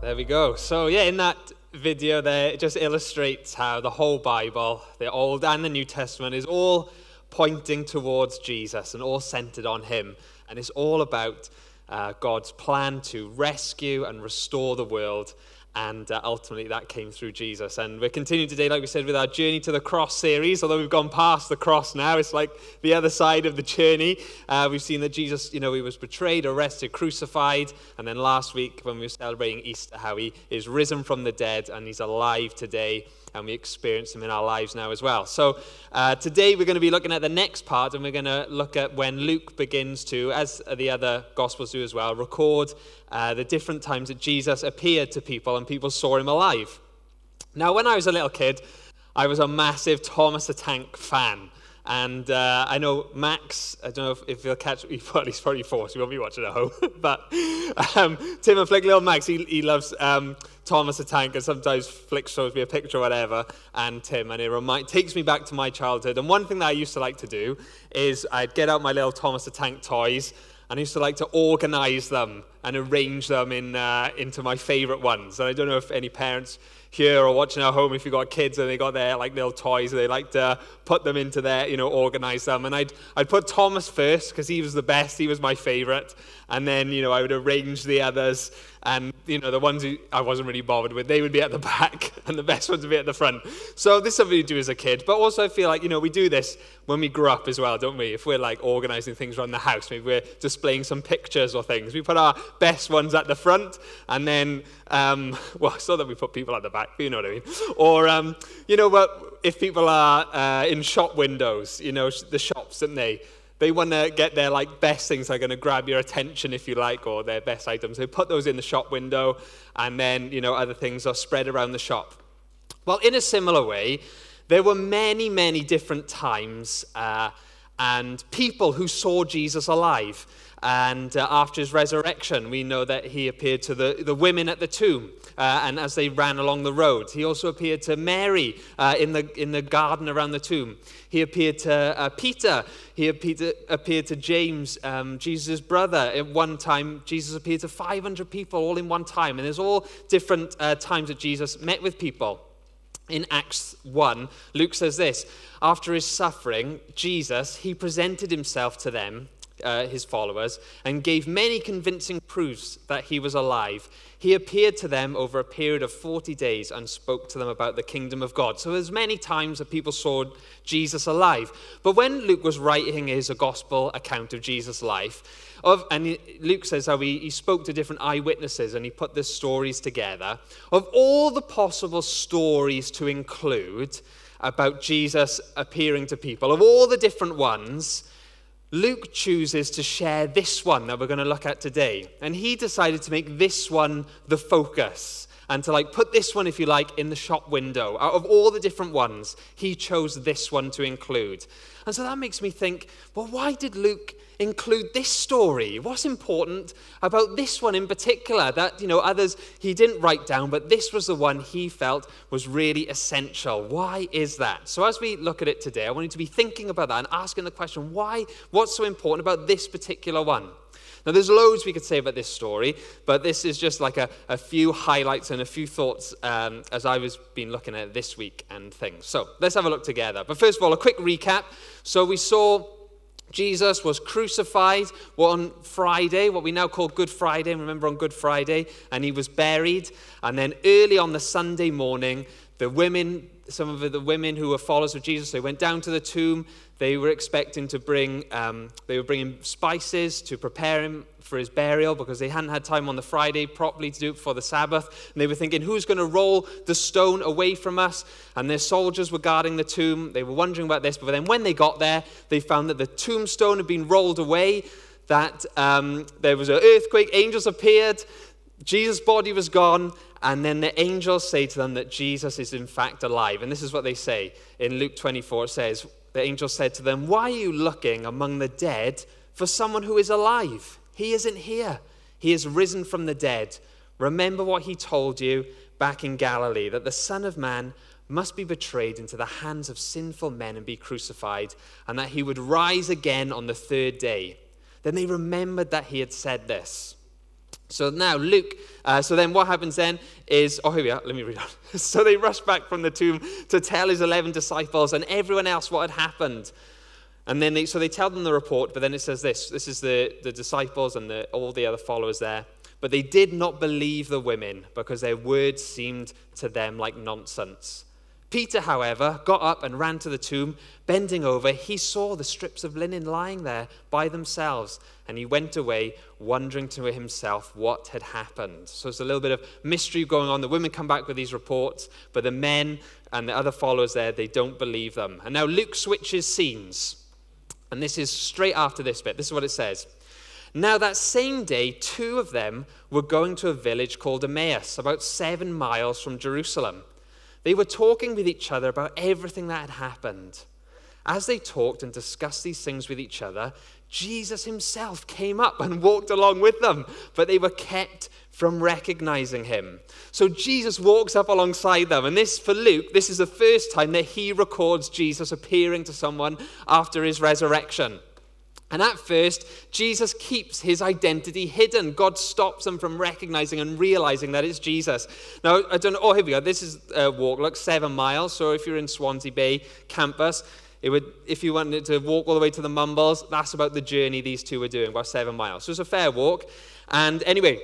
There we go. So, yeah, in that video there, it just illustrates how the whole Bible, the Old and the New Testament, is all pointing towards Jesus and all centered on Him. And it's all about uh, God's plan to rescue and restore the world and uh, ultimately that came through Jesus. And we're continuing today, like we said, with our Journey to the Cross series. Although we've gone past the cross now, it's like the other side of the journey. Uh, we've seen that Jesus, you know, he was betrayed, arrested, crucified. And then last week, when we were celebrating Easter, how he is risen from the dead and he's alive today and we experience them in our lives now as well. So uh, today we're going to be looking at the next part, and we're going to look at when Luke begins to, as the other Gospels do as well, record uh, the different times that Jesus appeared to people and people saw him alive. Now, when I was a little kid, I was a massive Thomas the Tank fan. And uh, I know Max, I don't know if, if he'll catch, well, he's probably four, so he won't be watching at home. but um, Tim and Flick, little Max, he, he loves um, Thomas the Tank, and sometimes Flick shows me a picture or whatever, and Tim, and it remind, takes me back to my childhood. And one thing that I used to like to do is I'd get out my little Thomas the Tank toys, and I used to like to organize them and arrange them in, uh, into my favorite ones. And I don't know if any parents here or watching at home if you've got kids and they got their like little toys they like to put them into there you know organize them. And i'd i'd put thomas first because he was the best he was my favorite. And then you know i would arrange the others and you know the ones who i wasn't really bothered with they would be at the back and the best ones would be at the front. So this is something you do as a kid but also i feel like you know we do this when we grow up as well don't we? If we're like organizing things around the house maybe we're displaying some pictures or things. We put our best ones at the front and then um, well so that we put people at the back you know what I mean? Or, um, you know, what, if people are uh, in shop windows, you know, the shops, don't they? They want to get their like best things that are going to grab your attention, if you like, or their best items. They put those in the shop window, and then, you know, other things are spread around the shop. Well, in a similar way, there were many, many different times uh, and people who saw Jesus alive. And uh, after his resurrection, we know that he appeared to the, the women at the tomb. Uh, and as they ran along the road, he also appeared to Mary uh, in, the, in the garden around the tomb. He appeared to uh, Peter. He appeared to, appeared to James, um, Jesus' brother. At one time, Jesus appeared to 500 people all in one time. And there's all different uh, times that Jesus met with people. In Acts 1, Luke says this After his suffering, Jesus, he presented himself to them uh, his followers and gave many convincing proofs that he was alive. He appeared to them over a period of 40 days and spoke to them about the kingdom of God. So there's many times that people saw Jesus alive. But when Luke was writing his gospel account of Jesus' life, of, and Luke says how he, he spoke to different eyewitnesses and he put the stories together. Of all the possible stories to include about Jesus appearing to people, of all the different ones, Luke chooses to share this one that we're going to look at today. And he decided to make this one the focus and to like put this one, if you like, in the shop window. Out of all the different ones, he chose this one to include. And so that makes me think, well, why did Luke include this story? What's important about this one in particular that, you know, others he didn't write down, but this was the one he felt was really essential. Why is that? So as we look at it today, I want you to be thinking about that and asking the question, why, what's so important about this particular one? Now, there's loads we could say about this story, but this is just like a, a few highlights and a few thoughts um, as I was been looking at this week and things. So let's have a look together. But first of all, a quick recap. So we saw Jesus was crucified on Friday, what we now call Good Friday. Remember on Good Friday? And he was buried. And then early on the Sunday morning, the women, some of the women who were followers of Jesus, they went down to the tomb. They were expecting to bring, um, they were bringing spices to prepare him for his burial because they hadn't had time on the Friday properly to do it before the Sabbath. And they were thinking, who's going to roll the stone away from us? And their soldiers were guarding the tomb. They were wondering about this. But then when they got there, they found that the tombstone had been rolled away, that um, there was an earthquake, angels appeared, Jesus' body was gone, and then the angels say to them that Jesus is in fact alive. And this is what they say in Luke 24. It says, the angel said to them, Why are you looking among the dead for someone who is alive? He isn't here. He is risen from the dead. Remember what he told you back in Galilee that the Son of Man must be betrayed into the hands of sinful men and be crucified, and that he would rise again on the third day. Then they remembered that he had said this. So now Luke, uh, so then what happens then is, oh, here we are, let me read on. so they rush back from the tomb to tell his 11 disciples and everyone else what had happened. And then they, so they tell them the report, but then it says this this is the, the disciples and the, all the other followers there. But they did not believe the women because their words seemed to them like nonsense. Peter, however, got up and ran to the tomb. Bending over, he saw the strips of linen lying there by themselves, and he went away, wondering to himself what had happened. So it's a little bit of mystery going on. The women come back with these reports, but the men and the other followers there, they don't believe them. And now Luke switches scenes. And this is straight after this bit. This is what it says. Now, that same day, two of them were going to a village called Emmaus, about seven miles from Jerusalem. They were talking with each other about everything that had happened. As they talked and discussed these things with each other, Jesus himself came up and walked along with them, but they were kept from recognizing him. So Jesus walks up alongside them, and this, for Luke, this is the first time that he records Jesus appearing to someone after his resurrection. And at first, Jesus keeps his identity hidden. God stops them from recognizing and realizing that it's Jesus. Now, I don't know. Oh, here we go. This is a walk, like seven miles. So if you're in Swansea Bay campus, it would, if you wanted to walk all the way to the Mumbles, that's about the journey these two were doing, about seven miles. So it's a fair walk. And anyway,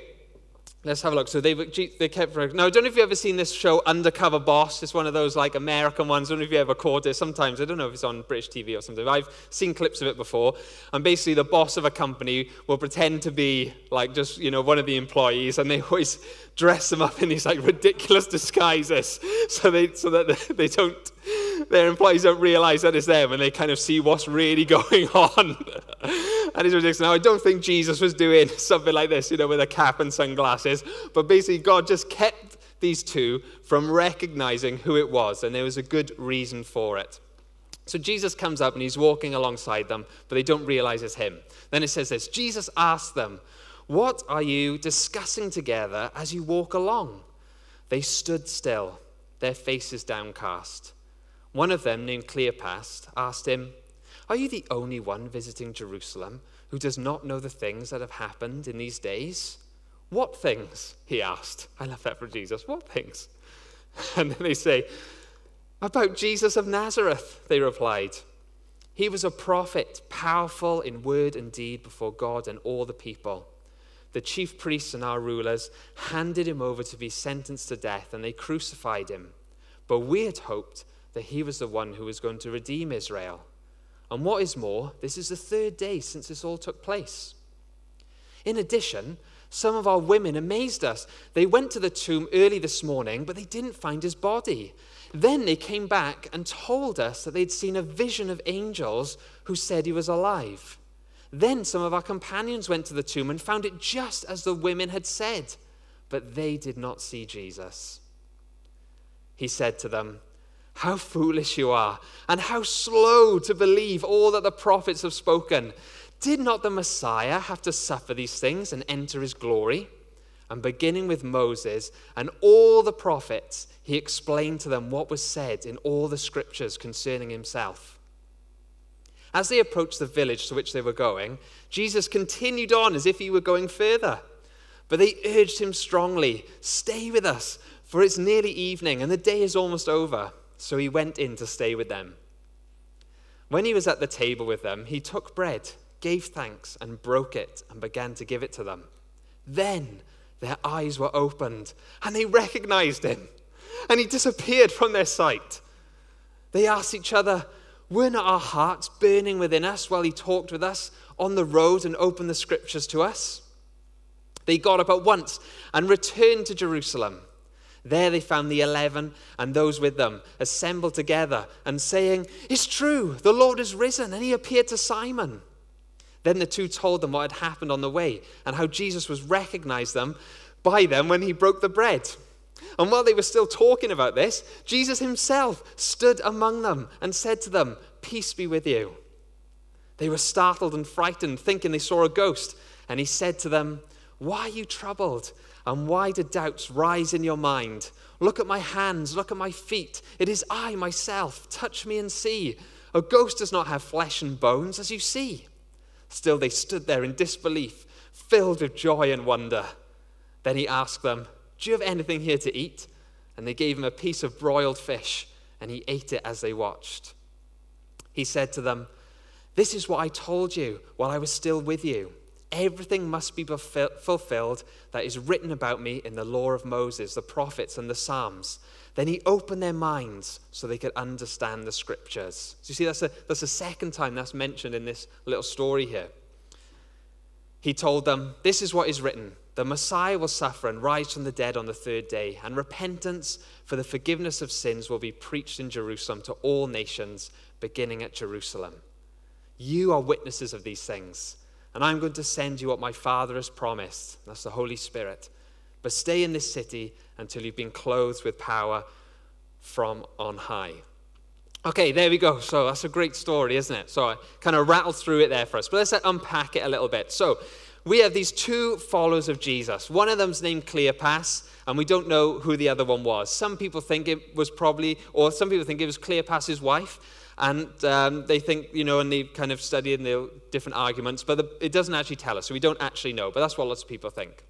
Let's have a look. So they, they kept. Now, I don't know if you've ever seen this show, Undercover Boss. It's one of those like American ones. I don't know if you ever caught it. Sometimes, I don't know if it's on British TV or something. I've seen clips of it before. And basically, the boss of a company will pretend to be like just, you know, one of the employees. And they always dress them up in these like ridiculous disguises so, they, so that they don't their employees don't realize that it's them and they kind of see what's really going on. and it's ridiculous. Now, I don't think Jesus was doing something like this, you know, with a cap and sunglasses, but basically, God just kept these two from recognizing who it was, and there was a good reason for it. So Jesus comes up and he's walking alongside them, but they don't realize it's him. Then it says this Jesus asked them, What are you discussing together as you walk along? They stood still, their faces downcast. One of them, named Cleopas, asked him, Are you the only one visiting Jerusalem who does not know the things that have happened in these days? What things? He asked. I love that for Jesus. What things? And then they say, About Jesus of Nazareth, they replied. He was a prophet, powerful in word and deed before God and all the people. The chief priests and our rulers handed him over to be sentenced to death, and they crucified him. But we had hoped that he was the one who was going to redeem Israel. And what is more, this is the third day since this all took place. In addition, some of our women amazed us. They went to the tomb early this morning, but they didn't find his body. Then they came back and told us that they'd seen a vision of angels who said he was alive. Then some of our companions went to the tomb and found it just as the women had said, but they did not see Jesus. He said to them, how foolish you are, and how slow to believe all that the prophets have spoken. Did not the Messiah have to suffer these things and enter his glory? And beginning with Moses and all the prophets, he explained to them what was said in all the scriptures concerning himself. As they approached the village to which they were going, Jesus continued on as if he were going further. But they urged him strongly, Stay with us, for it's nearly evening and the day is almost over. So he went in to stay with them. When he was at the table with them, he took bread, gave thanks, and broke it, and began to give it to them. Then their eyes were opened, and they recognized him, and he disappeared from their sight. They asked each other, Were not our hearts burning within us while he talked with us on the road and opened the scriptures to us? They got up at once and returned to Jerusalem. There they found the eleven and those with them assembled together and saying, It's true, the Lord is risen, and he appeared to Simon. Then the two told them what had happened on the way and how Jesus was recognized them by them when he broke the bread. And while they were still talking about this, Jesus himself stood among them and said to them, Peace be with you. They were startled and frightened, thinking they saw a ghost. And he said to them, Why are you troubled? And why do doubts rise in your mind? Look at my hands, look at my feet. It is I myself. Touch me and see. A ghost does not have flesh and bones, as you see. Still, they stood there in disbelief, filled with joy and wonder. Then he asked them, Do you have anything here to eat? And they gave him a piece of broiled fish, and he ate it as they watched. He said to them, This is what I told you while I was still with you. Everything must be fulfilled that is written about me in the law of Moses, the prophets, and the Psalms. Then he opened their minds so they could understand the scriptures. So you see, that's, a, that's the second time that's mentioned in this little story here. He told them, This is what is written the Messiah will suffer and rise from the dead on the third day, and repentance for the forgiveness of sins will be preached in Jerusalem to all nations, beginning at Jerusalem. You are witnesses of these things, and I'm going to send you what my Father has promised. That's the Holy Spirit. But stay in this city until you've been clothed with power from on high. Okay, there we go. So that's a great story, isn't it? So I kind of rattled through it there for us. But let's unpack it a little bit. So we have these two followers of Jesus. One of them's named Cleopas, and we don't know who the other one was. Some people think it was probably, or some people think it was Cleopas's wife, and um, they think, you know, and they kind of study in the different arguments, but the, it doesn't actually tell us, so we don't actually know. But that's what lots of people think.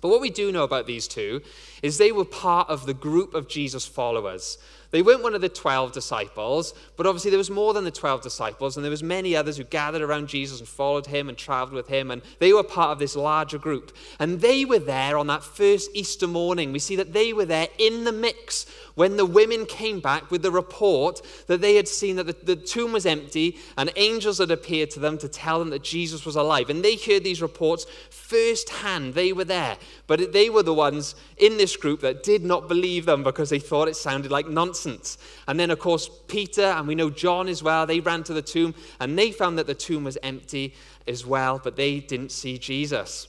But what we do know about these two is they were part of the group of Jesus followers. They weren't one of the 12 disciples, but obviously there was more than the 12 disciples, and there was many others who gathered around Jesus and followed him and traveled with him, and they were part of this larger group. And they were there on that first Easter morning. We see that they were there in the mix when the women came back with the report that they had seen that the, the tomb was empty and angels had appeared to them to tell them that Jesus was alive. And they heard these reports firsthand. They were there. But they were the ones in this group that did not believe them because they thought it sounded like nonsense. And then, of course, Peter and we know John as well, they ran to the tomb and they found that the tomb was empty as well, but they didn't see Jesus.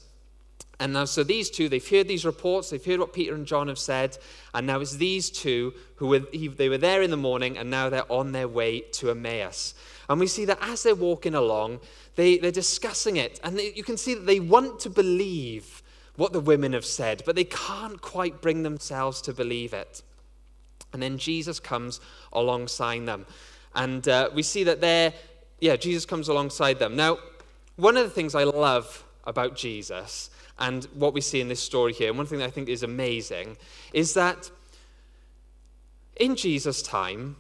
And now, so these two, they've heard these reports, they've heard what Peter and John have said, and now it's these two who were, they were there in the morning, and now they're on their way to Emmaus. And we see that as they're walking along, they, they're discussing it, and they, you can see that they want to believe what the women have said, but they can't quite bring themselves to believe it. And then Jesus comes alongside them, and uh, we see that they're, yeah, Jesus comes alongside them. Now, one of the things I love about Jesus and what we see in this story here, and one thing that I think is amazing, is that in Jesus' time,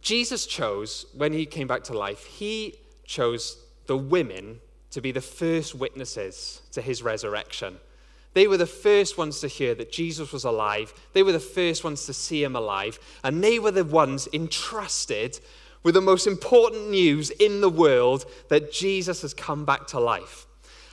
Jesus chose, when he came back to life, he chose the women to be the first witnesses to his resurrection. They were the first ones to hear that Jesus was alive. They were the first ones to see him alive. And they were the ones entrusted with the most important news in the world that Jesus has come back to life.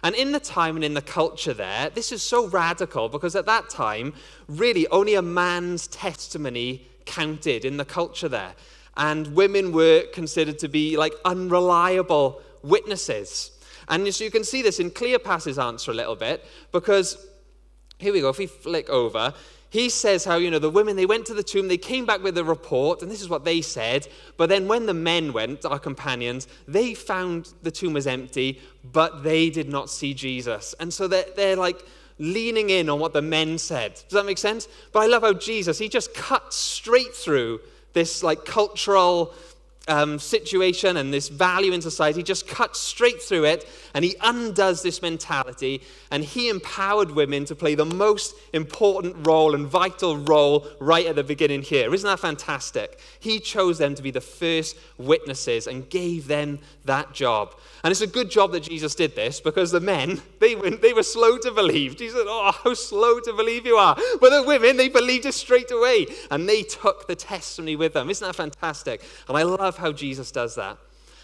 And in the time and in the culture there, this is so radical because at that time, really only a man's testimony counted in the culture there. And women were considered to be like unreliable witnesses. And so you can see this in Cleopas's answer a little bit because here we go. If we flick over, he says how, you know, the women, they went to the tomb, they came back with a report, and this is what they said. But then when the men went, our companions, they found the tomb was empty, but they did not see Jesus. And so they're, they're like leaning in on what the men said. Does that make sense? But I love how Jesus, he just cuts straight through this like cultural um, situation and this value in society, just cuts straight through it and he undoes this mentality and he empowered women to play the most important role and vital role right at the beginning here. Isn't that fantastic? He chose them to be the first witnesses and gave them that job. And it's a good job that Jesus did this because the men, they were, they were slow to believe. Jesus said, Oh, how slow to believe you are. But the women, they believed it straight away and they took the testimony with them. Isn't that fantastic? And I love how Jesus does that.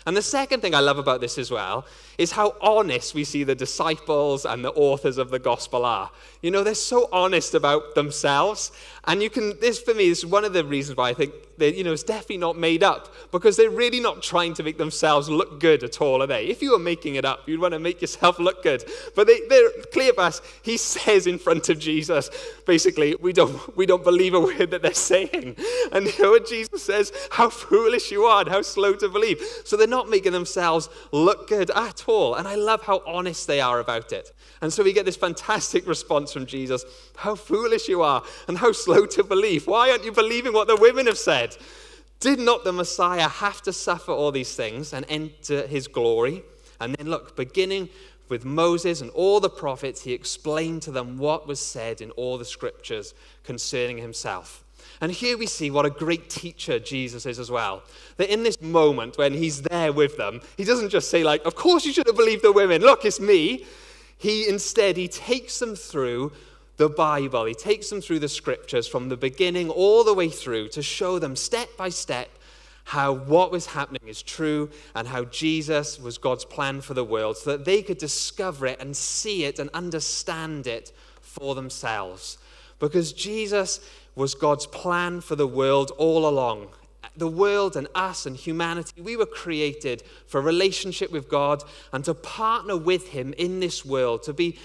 And the second thing I love about this as well is how honest we see the disciples and the authors of the gospel are. You know, they're so honest about themselves. And you can, this for me is one of the reasons why I think that, you know, it's definitely not made up because they're really not trying to make themselves look good at all, are they? If you were making it up, you'd want to make yourself look good. But they, they're, Cleopas, he says in front of Jesus, basically, we don't, we don't believe a word that they're saying. And you know what Jesus says? How foolish you are and how slow to believe. So they're not making themselves look good at all. And I love how honest they are about it. And so we get this fantastic response from Jesus How foolish you are, and how slow to believe. Why aren't you believing what the women have said? Did not the Messiah have to suffer all these things and enter his glory? And then look, beginning with Moses and all the prophets, he explained to them what was said in all the scriptures concerning himself. And here we see what a great teacher Jesus is as well. That in this moment when he's there with them, he doesn't just say, like, of course you should have believed the women, look, it's me. He instead, he takes them through the Bible. He takes them through the scriptures from the beginning all the way through to show them step by step how what was happening is true and how Jesus was God's plan for the world so that they could discover it and see it and understand it for themselves. Because Jesus was God's plan for the world all along. The world and us and humanity, we were created for relationship with God and to partner with Him in this world, to be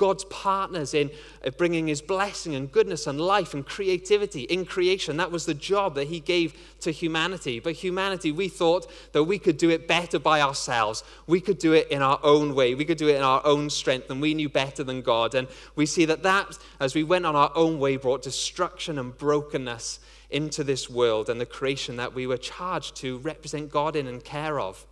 God's partners in uh, bringing his blessing and goodness and life and creativity in creation. That was the job that he gave to humanity. But humanity, we thought that we could do it better by ourselves. We could do it in our own way. We could do it in our own strength, and we knew better than God. And we see that that, as we went on our own way, brought destruction and brokenness into this world and the creation that we were charged to represent God in and care of.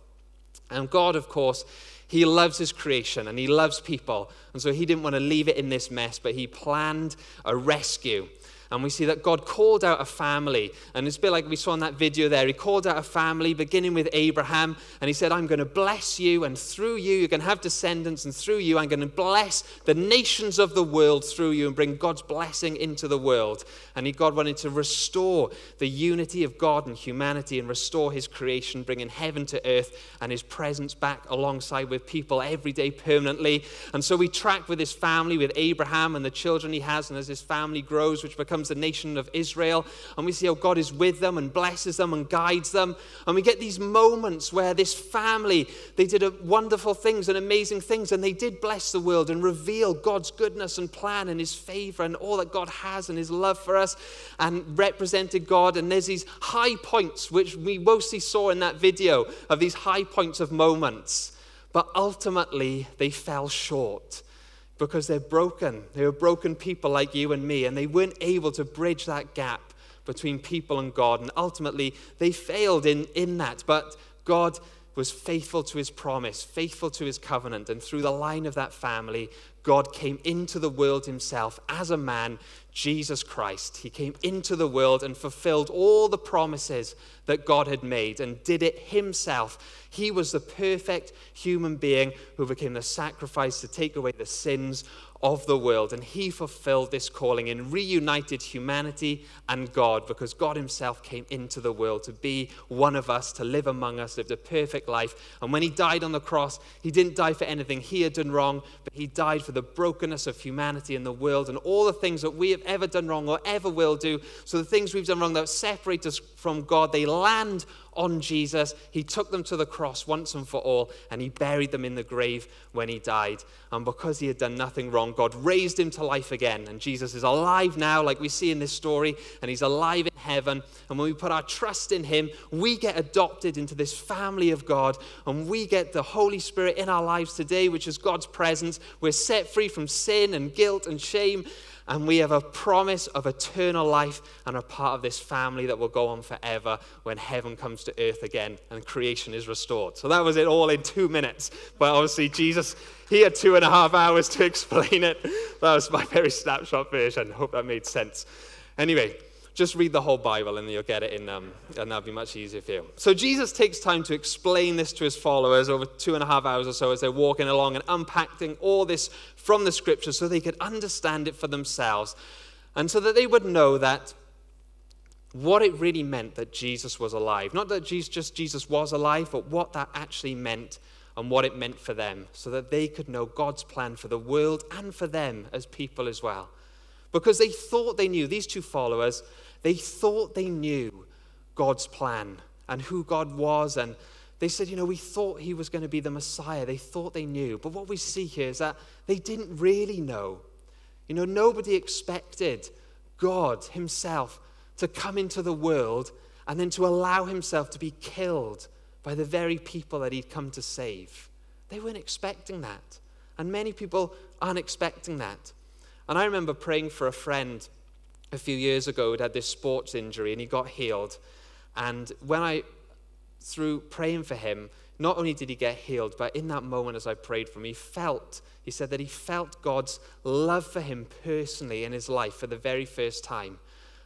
And God, of course, he loves his creation and he loves people. And so he didn't want to leave it in this mess, but he planned a rescue. And we see that God called out a family. And it's a bit like we saw in that video there. He called out a family, beginning with Abraham. And he said, I'm going to bless you. And through you, you're going to have descendants. And through you, I'm going to bless the nations of the world through you and bring God's blessing into the world. And he, God wanted to restore the unity of God and humanity and restore his creation, bringing heaven to earth and his presence back alongside with people every day permanently. And so we track with his family, with Abraham and the children he has. And as his family grows, which becomes becomes the nation of Israel. And we see how God is with them and blesses them and guides them. And we get these moments where this family, they did wonderful things and amazing things. And they did bless the world and reveal God's goodness and plan and his favor and all that God has and his love for us and represented God. And there's these high points, which we mostly saw in that video of these high points of moments. But ultimately, they fell short because they're broken. They were broken people like you and me, and they weren't able to bridge that gap between people and God. And ultimately, they failed in, in that. But God was faithful to his promise, faithful to his covenant. And through the line of that family, God came into the world himself as a man, Jesus Christ. He came into the world and fulfilled all the promises that God had made and did it himself. He was the perfect human being who became the sacrifice to take away the sins of the world. And he fulfilled this calling and reunited humanity and God because God himself came into the world to be one of us, to live among us, lived a perfect life. And when he died on the cross, he didn't die for anything he had done wrong, but he died for the brokenness of humanity and the world and all the things that we have ever done wrong or ever will do. So the things we've done wrong that separate us from God, they land on Jesus. He took them to the cross once and for all, and he buried them in the grave when he died. And because he had done nothing wrong, God raised him to life again. And Jesus is alive now, like we see in this story, and he's alive in heaven. And when we put our trust in him, we get adopted into this family of God, and we get the Holy Spirit in our lives today, which is God's presence. We're set free from sin and guilt and shame and we have a promise of eternal life and are part of this family that will go on forever when heaven comes to earth again and creation is restored. So that was it all in two minutes. But obviously, Jesus, he had two and a half hours to explain it. That was my very snapshot version. Hope that made sense. Anyway, just read the whole Bible and you'll get it in, um, and that'll be much easier for you. So Jesus takes time to explain this to his followers over two and a half hours or so as they're walking along and unpacking all this from the scriptures so they could understand it for themselves and so that they would know that what it really meant that Jesus was alive. Not that Jesus, just Jesus was alive, but what that actually meant and what it meant for them so that they could know God's plan for the world and for them as people as well because they thought they knew, these two followers, they thought they knew God's plan and who God was. And they said, you know, we thought he was going to be the Messiah. They thought they knew. But what we see here is that they didn't really know. You know, nobody expected God himself to come into the world and then to allow himself to be killed by the very people that he'd come to save. They weren't expecting that. And many people aren't expecting that. And I remember praying for a friend a few years ago had this sports injury and he got healed. And when I, through praying for him, not only did he get healed, but in that moment as I prayed for him, he felt, he said that he felt God's love for him personally in his life for the very first time.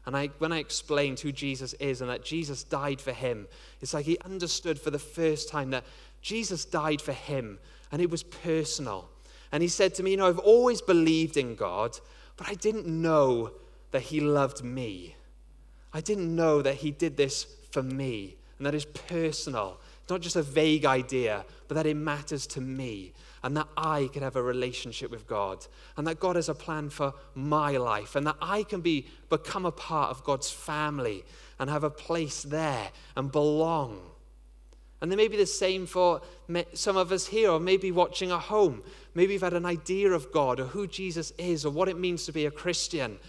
And I, when I explained who Jesus is and that Jesus died for him, it's like he understood for the first time that Jesus died for him and it was personal. And he said to me, You know, I've always believed in God, but I didn't know that he loved me. I didn't know that he did this for me and that is personal. It's not just a vague idea, but that it matters to me and that I can have a relationship with God and that God has a plan for my life and that I can be become a part of God's family and have a place there and belong. And there may be the same for some of us here, or maybe watching at home. Maybe you've had an idea of God or who Jesus is or what it means to be a Christian.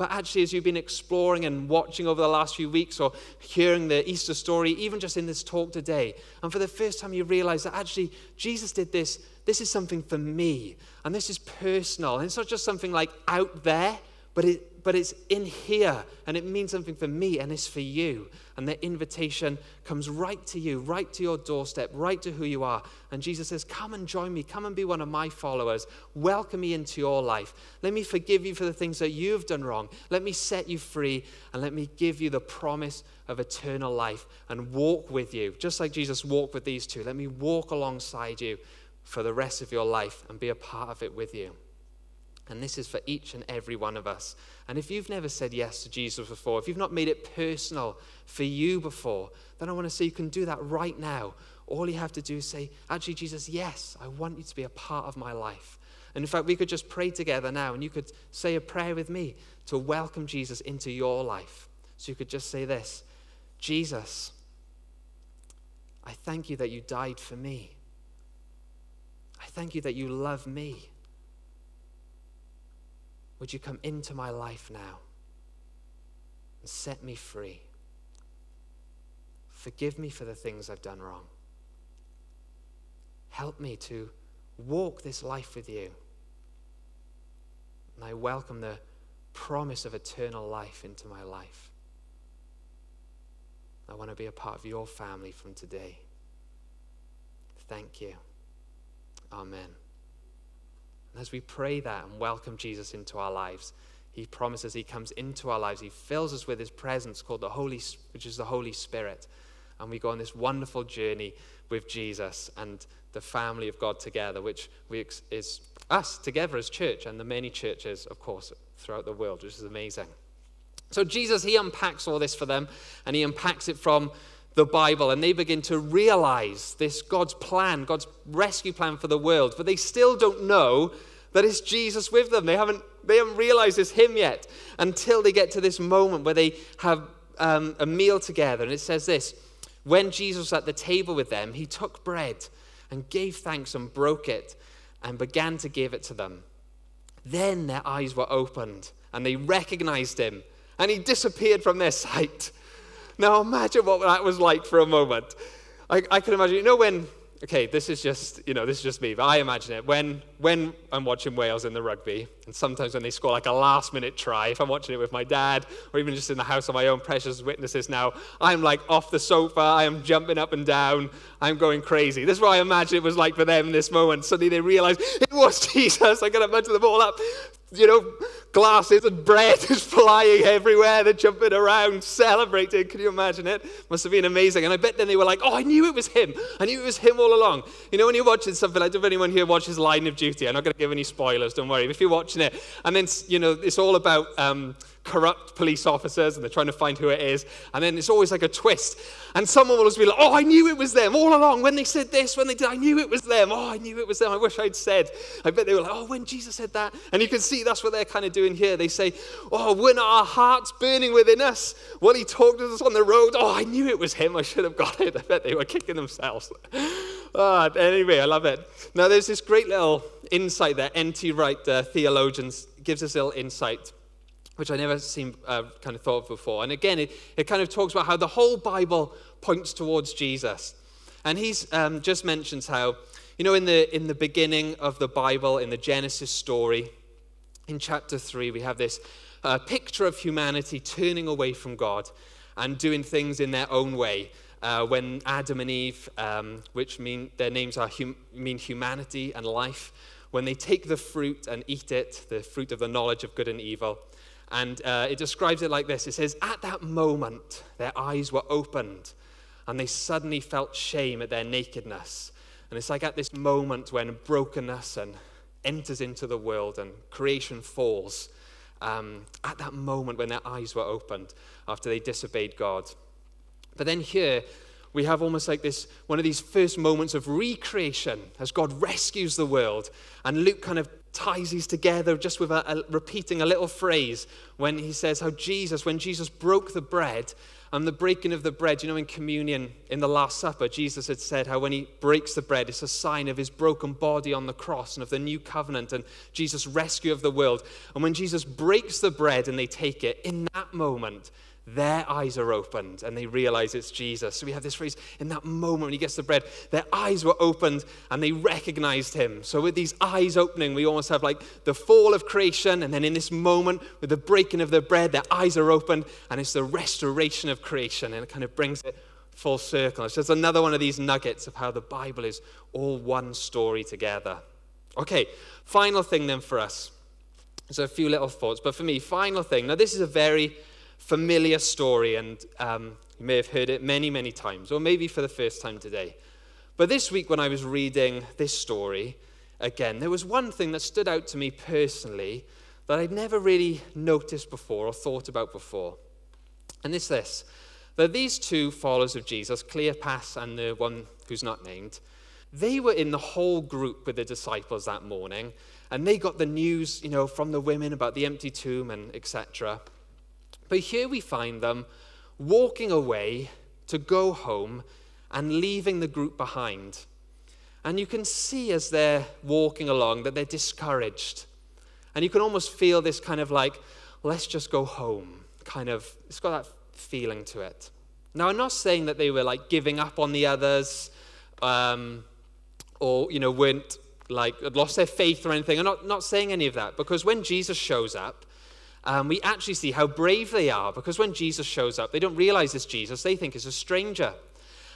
But actually, as you've been exploring and watching over the last few weeks or hearing the Easter story, even just in this talk today, and for the first time you realize that actually Jesus did this, this is something for me. And this is personal. And it's not just something like out there, but it, but it's in here and it means something for me and it's for you. And the invitation comes right to you, right to your doorstep, right to who you are. And Jesus says, Come and join me. Come and be one of my followers. Welcome me into your life. Let me forgive you for the things that you've done wrong. Let me set you free and let me give you the promise of eternal life and walk with you. Just like Jesus walked with these two, let me walk alongside you for the rest of your life and be a part of it with you. And this is for each and every one of us. And if you've never said yes to Jesus before, if you've not made it personal for you before, then I want to say you can do that right now. All you have to do is say, Actually, Jesus, yes, I want you to be a part of my life. And in fact, we could just pray together now, and you could say a prayer with me to welcome Jesus into your life. So you could just say this Jesus, I thank you that you died for me. I thank you that you love me. Would you come into my life now and set me free? Forgive me for the things I've done wrong. Help me to walk this life with you. And I welcome the promise of eternal life into my life. I want to be a part of your family from today. Thank you. Amen. And as we pray that and welcome Jesus into our lives, he promises he comes into our lives. He fills us with his presence called the Holy, which is the Holy Spirit. And we go on this wonderful journey with Jesus and the family of God together, which we, is us together as church and the many churches, of course, throughout the world, which is amazing. So Jesus, he unpacks all this for them, and he unpacks it from the Bible and they begin to realize this God's plan, God's rescue plan for the world, but they still don't know that it's Jesus with them. They haven't, they haven't realized it's Him yet until they get to this moment where they have um, a meal together. And it says this When Jesus was at the table with them, He took bread and gave thanks and broke it and began to give it to them. Then their eyes were opened and they recognized Him and He disappeared from their sight. Now imagine what that was like for a moment. I, I can imagine, you know, when, okay, this is just, you know, this is just me, but I imagine it when, when I'm watching Wales in the rugby, and sometimes when they score like a last minute try, if I'm watching it with my dad, or even just in the house of my own precious witnesses now, I'm like off the sofa, I am jumping up and down, I'm going crazy. This is what I imagine it was like for them in this moment. Suddenly they realize it was Jesus. I got to imagine them all up, you know, glasses and bread is flying everywhere. They're jumping around, celebrating. Can you imagine it? Must have been amazing. And I bet then they were like, oh, I knew it was him. I knew it was him all along. You know, when you're watching something, I don't know if anyone here watches Line of Duty. I'm not going to give any spoilers, don't worry. If you're watching it, and then, you know, it's all about. Um, corrupt police officers and they're trying to find who it is. And then it's always like a twist. And someone will always be like, oh, I knew it was them all along. When they said this, when they did, I knew it was them. Oh, I knew it was them. I wish I'd said. I bet they were like, oh, when Jesus said that. And you can see that's what they're kind of doing here. They say, oh, weren't our hearts burning within us when he talked to us on the road? Oh, I knew it was him. I should have got it. I bet they were kicking themselves. oh, anyway, I love it. Now, there's this great little insight that N.T. Wright, uh, theologians, gives us a little insight which I never seen uh, kind of thought of before. And again, it, it kind of talks about how the whole Bible points towards Jesus. And he's um, just mentions how, you know, in the, in the beginning of the Bible, in the Genesis story, in chapter 3, we have this uh, picture of humanity turning away from God and doing things in their own way. uh, when Adam and Eve, um, which mean their names are hum, mean humanity and life, when they take the fruit and eat it, the fruit of the knowledge of good and evil. And uh, it describes it like this it says, At that moment, their eyes were opened, and they suddenly felt shame at their nakedness. And it's like at this moment when brokenness and enters into the world and creation falls. Um, at that moment when their eyes were opened after they disobeyed God. But then here, we have almost like this one of these first moments of recreation as God rescues the world. And Luke kind of ties these together just with a, a, repeating a little phrase when he says how Jesus, when Jesus broke the bread, and the breaking of the bread, you know, in communion in the Last Supper, Jesus had said how when he breaks the bread, it's a sign of his broken body on the cross and of the new covenant and Jesus' rescue of the world. And when Jesus breaks the bread and they take it, in that moment, their eyes are opened and they realize it's Jesus. So we have this phrase in that moment when he gets the bread, their eyes were opened and they recognized him. So with these eyes opening, we almost have like the fall of creation. And then in this moment, with the breaking of the bread, their eyes are opened and it's the restoration of creation. And it kind of brings it full circle. It's just another one of these nuggets of how the Bible is all one story together. Okay, final thing then for us. So a few little thoughts. But for me, final thing. Now, this is a very familiar story, and um, you may have heard it many, many times, or maybe for the first time today. But this week, when I was reading this story again, there was one thing that stood out to me personally that I'd never really noticed before or thought about before. And it's this that these two followers of Jesus, Cleopas and the one who's not named, they were in the whole group with the disciples that morning, and they got the news, you know, from the women about the empty tomb and etc. But here we find them walking away to go home and leaving the group behind. And you can see as they're walking along that they're discouraged. And you can almost feel this kind of like, let's just go home kind of, it's got that feeling to it. Now, I'm not saying that they were like giving up on the others um, or, you know, weren't like lost their faith or anything. I'm not, not saying any of that because when Jesus shows up, um, we actually see how brave they are because when Jesus shows up, they don't realize it's Jesus, they think it's a stranger.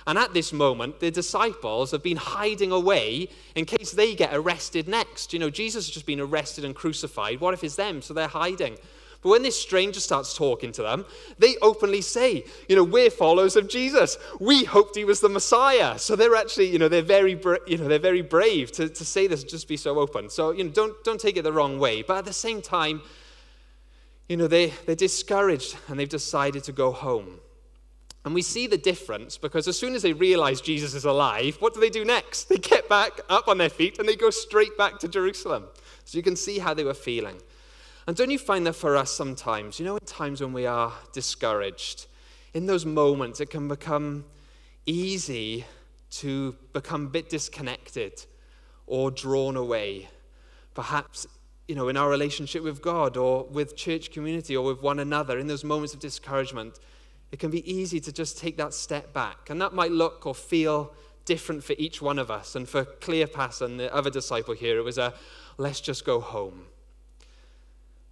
And at this moment, the disciples have been hiding away in case they get arrested next. You know, Jesus has just been arrested and crucified. What if it's them? So they're hiding. But when this stranger starts talking to them, they openly say, you know, we're followers of Jesus. We hoped he was the Messiah. So they're actually, you know, they're very, you know, they're very brave to, to say this, and just be so open. So, you know, don't, don't take it the wrong way. But at the same time, you know, they, they're discouraged and they've decided to go home. And we see the difference because as soon as they realize Jesus is alive, what do they do next? They get back up on their feet and they go straight back to Jerusalem. So you can see how they were feeling. And don't you find that for us sometimes, you know, in times when we are discouraged, in those moments it can become easy to become a bit disconnected or drawn away. Perhaps you know, in our relationship with God or with church community or with one another, in those moments of discouragement, it can be easy to just take that step back. And that might look or feel different for each one of us. And for Cleopas and the other disciple here, it was a let's just go home.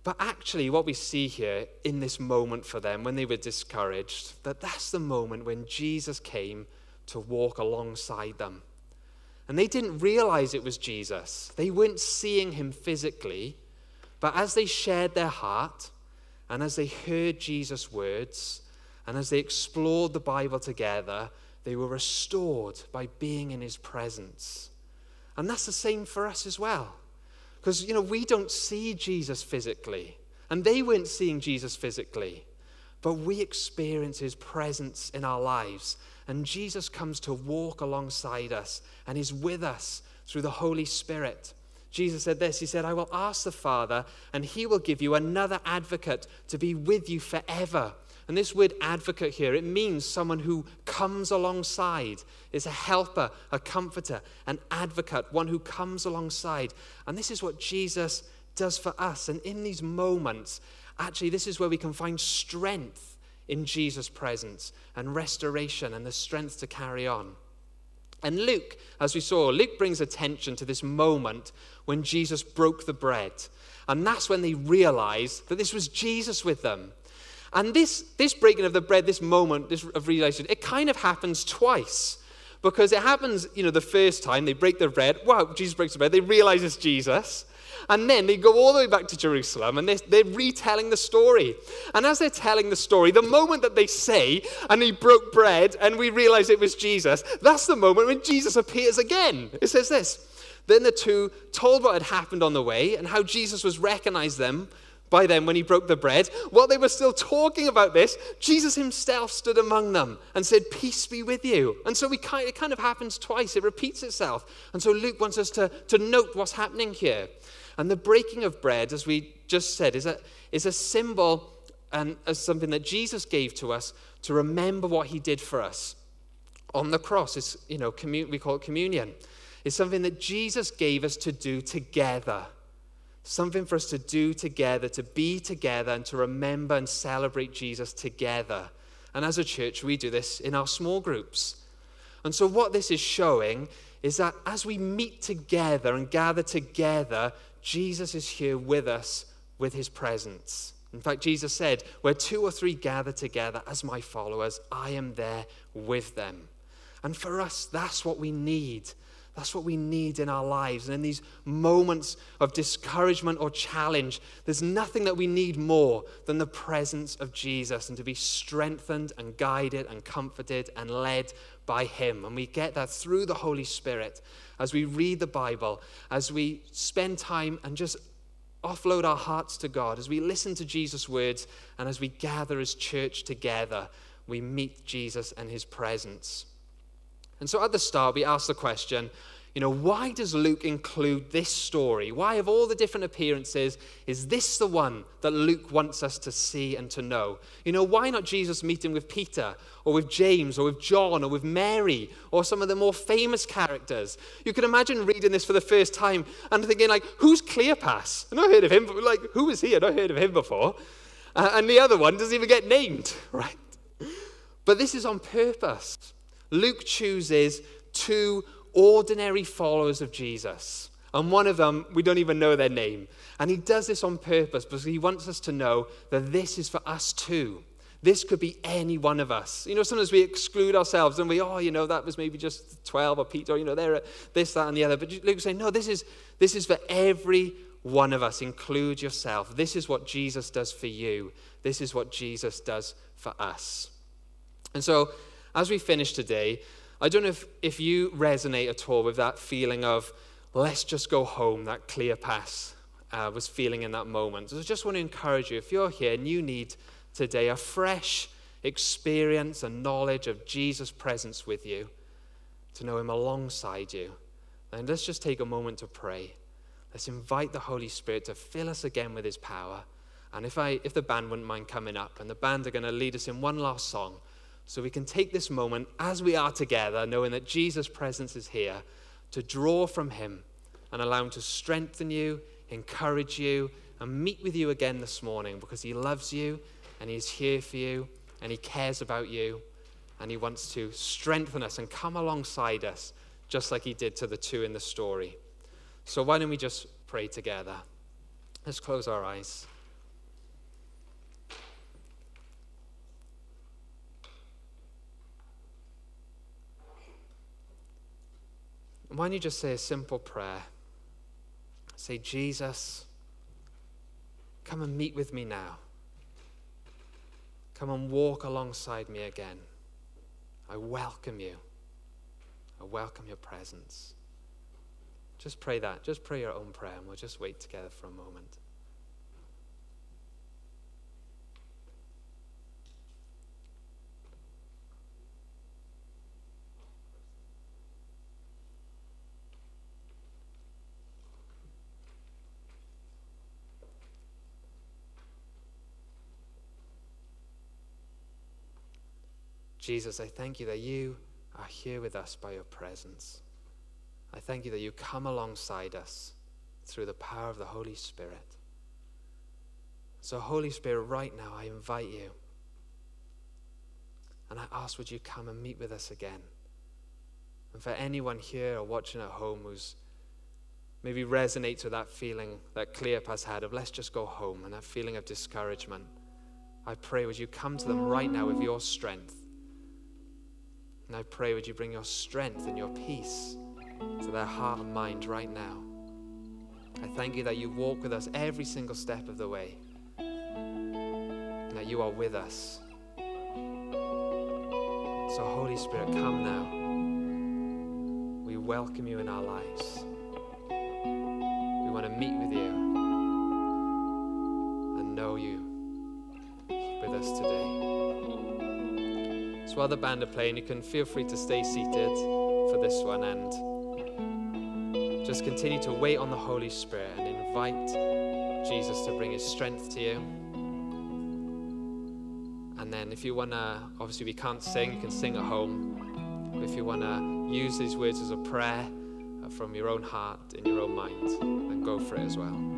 But actually, what we see here in this moment for them, when they were discouraged, that that's the moment when Jesus came to walk alongside them. And they didn't realize it was Jesus. They weren't seeing him physically. But as they shared their heart, and as they heard Jesus' words, and as they explored the Bible together, they were restored by being in his presence. And that's the same for us as well. Because, you know, we don't see Jesus physically, and they weren't seeing Jesus physically, but we experience his presence in our lives. And Jesus comes to walk alongside us and is with us through the Holy Spirit. Jesus said this He said, I will ask the Father, and he will give you another advocate to be with you forever. And this word advocate here, it means someone who comes alongside, is a helper, a comforter, an advocate, one who comes alongside. And this is what Jesus does for us. And in these moments, actually, this is where we can find strength in Jesus' presence and restoration and the strength to carry on. And Luke, as we saw, Luke brings attention to this moment when Jesus broke the bread. And that's when they realized that this was Jesus with them. And this, this breaking of the bread, this moment this, of realization, it kind of happens twice. Because it happens, you know, the first time they break the bread. Wow, Jesus breaks the bread. They realize it's Jesus. And then they go all the way back to Jerusalem and they're, they're, retelling the story. And as they're telling the story, the moment that they say, and he broke bread and we realize it was Jesus, that's the moment when Jesus appears again. It says this Then the two told what had happened on the way and how Jesus was recognized them by them when he broke the bread. While they were still talking about this, Jesus himself stood among them and said, Peace be with you. And so we kind, it kind of happens twice, it repeats itself. And so Luke wants us to, to note what's happening here. And the breaking of bread, as we just said, is a, is a symbol and as something that Jesus gave to us to remember what he did for us on the cross. It's, you know, commun- we call it communion. It's something that Jesus gave us to do together something for us to do together, to be together, and to remember and celebrate Jesus together. And as a church, we do this in our small groups. And so, what this is showing is that as we meet together and gather together, Jesus is here with us with his presence. In fact, Jesus said, Where two or three gather together as my followers, I am there with them. And for us, that's what we need. That's what we need in our lives. And in these moments of discouragement or challenge, there's nothing that we need more than the presence of Jesus and to be strengthened and guided and comforted and led by Him. And we get that through the Holy Spirit as we read the Bible, as we spend time and just offload our hearts to God, as we listen to Jesus' words, and as we gather as church together, we meet Jesus and His presence. And so at the start, we asked the question you know, why does Luke include this story? Why, of all the different appearances, is this the one that Luke wants us to see and to know? You know, why not Jesus meeting with Peter, or with James, or with John, or with Mary, or some of the more famous characters? You can imagine reading this for the first time and thinking, like, who's Cleopas? I've not heard of him. Like, who is he? I've not heard of him before. Uh, and the other one doesn't even get named, right? But this is on purpose. Luke chooses two ordinary followers of Jesus. And one of them, we don't even know their name. And he does this on purpose because he wants us to know that this is for us too. This could be any one of us. You know, sometimes we exclude ourselves and we, oh, you know, that was maybe just 12 or Peter, or, you know, they're this, that, and the other. But Luke's saying, no, this is, this is for every one of us. Include yourself. This is what Jesus does for you. This is what Jesus does for us. And so as we finish today, I don't know if, if you resonate at all with that feeling of, let's just go home, that Cleopas uh, was feeling in that moment. So I just want to encourage you, if you're here and you need today a fresh experience and knowledge of Jesus' presence with you, to know him alongside you, then let's just take a moment to pray. Let's invite the Holy Spirit to fill us again with his power. And if, I, if the band wouldn't mind coming up, and the band are going to lead us in one last song. So we can take this moment as we are together, knowing that Jesus' presence is here, to draw from him and allow him to strengthen you, encourage you, and meet with you again this morning because he loves you and he's here for you and he cares about you and he wants to strengthen us and come alongside us just like he did to the two in the story. So why don't we just pray together? Let's close our eyes. Why don't you just say a simple prayer? Say, Jesus, come and meet with me now. Come and walk alongside me again. I welcome you. I welcome your presence. Just pray that. Just pray your own prayer, and we'll just wait together for a moment. Jesus, I thank you that you are here with us by your presence. I thank you that you come alongside us through the power of the Holy Spirit. So, Holy Spirit, right now, I invite you. And I ask, would you come and meet with us again? And for anyone here or watching at home who's maybe resonates with that feeling that Cleopas had of let's just go home and that feeling of discouragement, I pray, would you come to them right now with your strength? And I pray, would you bring your strength and your peace to their heart and mind right now? I thank you that you walk with us every single step of the way, and that you are with us. So, Holy Spirit, come now. We welcome you in our lives. We want to meet with you and know you with us today. So while the band are playing, you can feel free to stay seated for this one and just continue to wait on the Holy Spirit and invite Jesus to bring his strength to you. And then if you want to, obviously we can't sing, you can sing at home. But if you want to use these words as a prayer from your own heart, in your own mind, then go for it as well.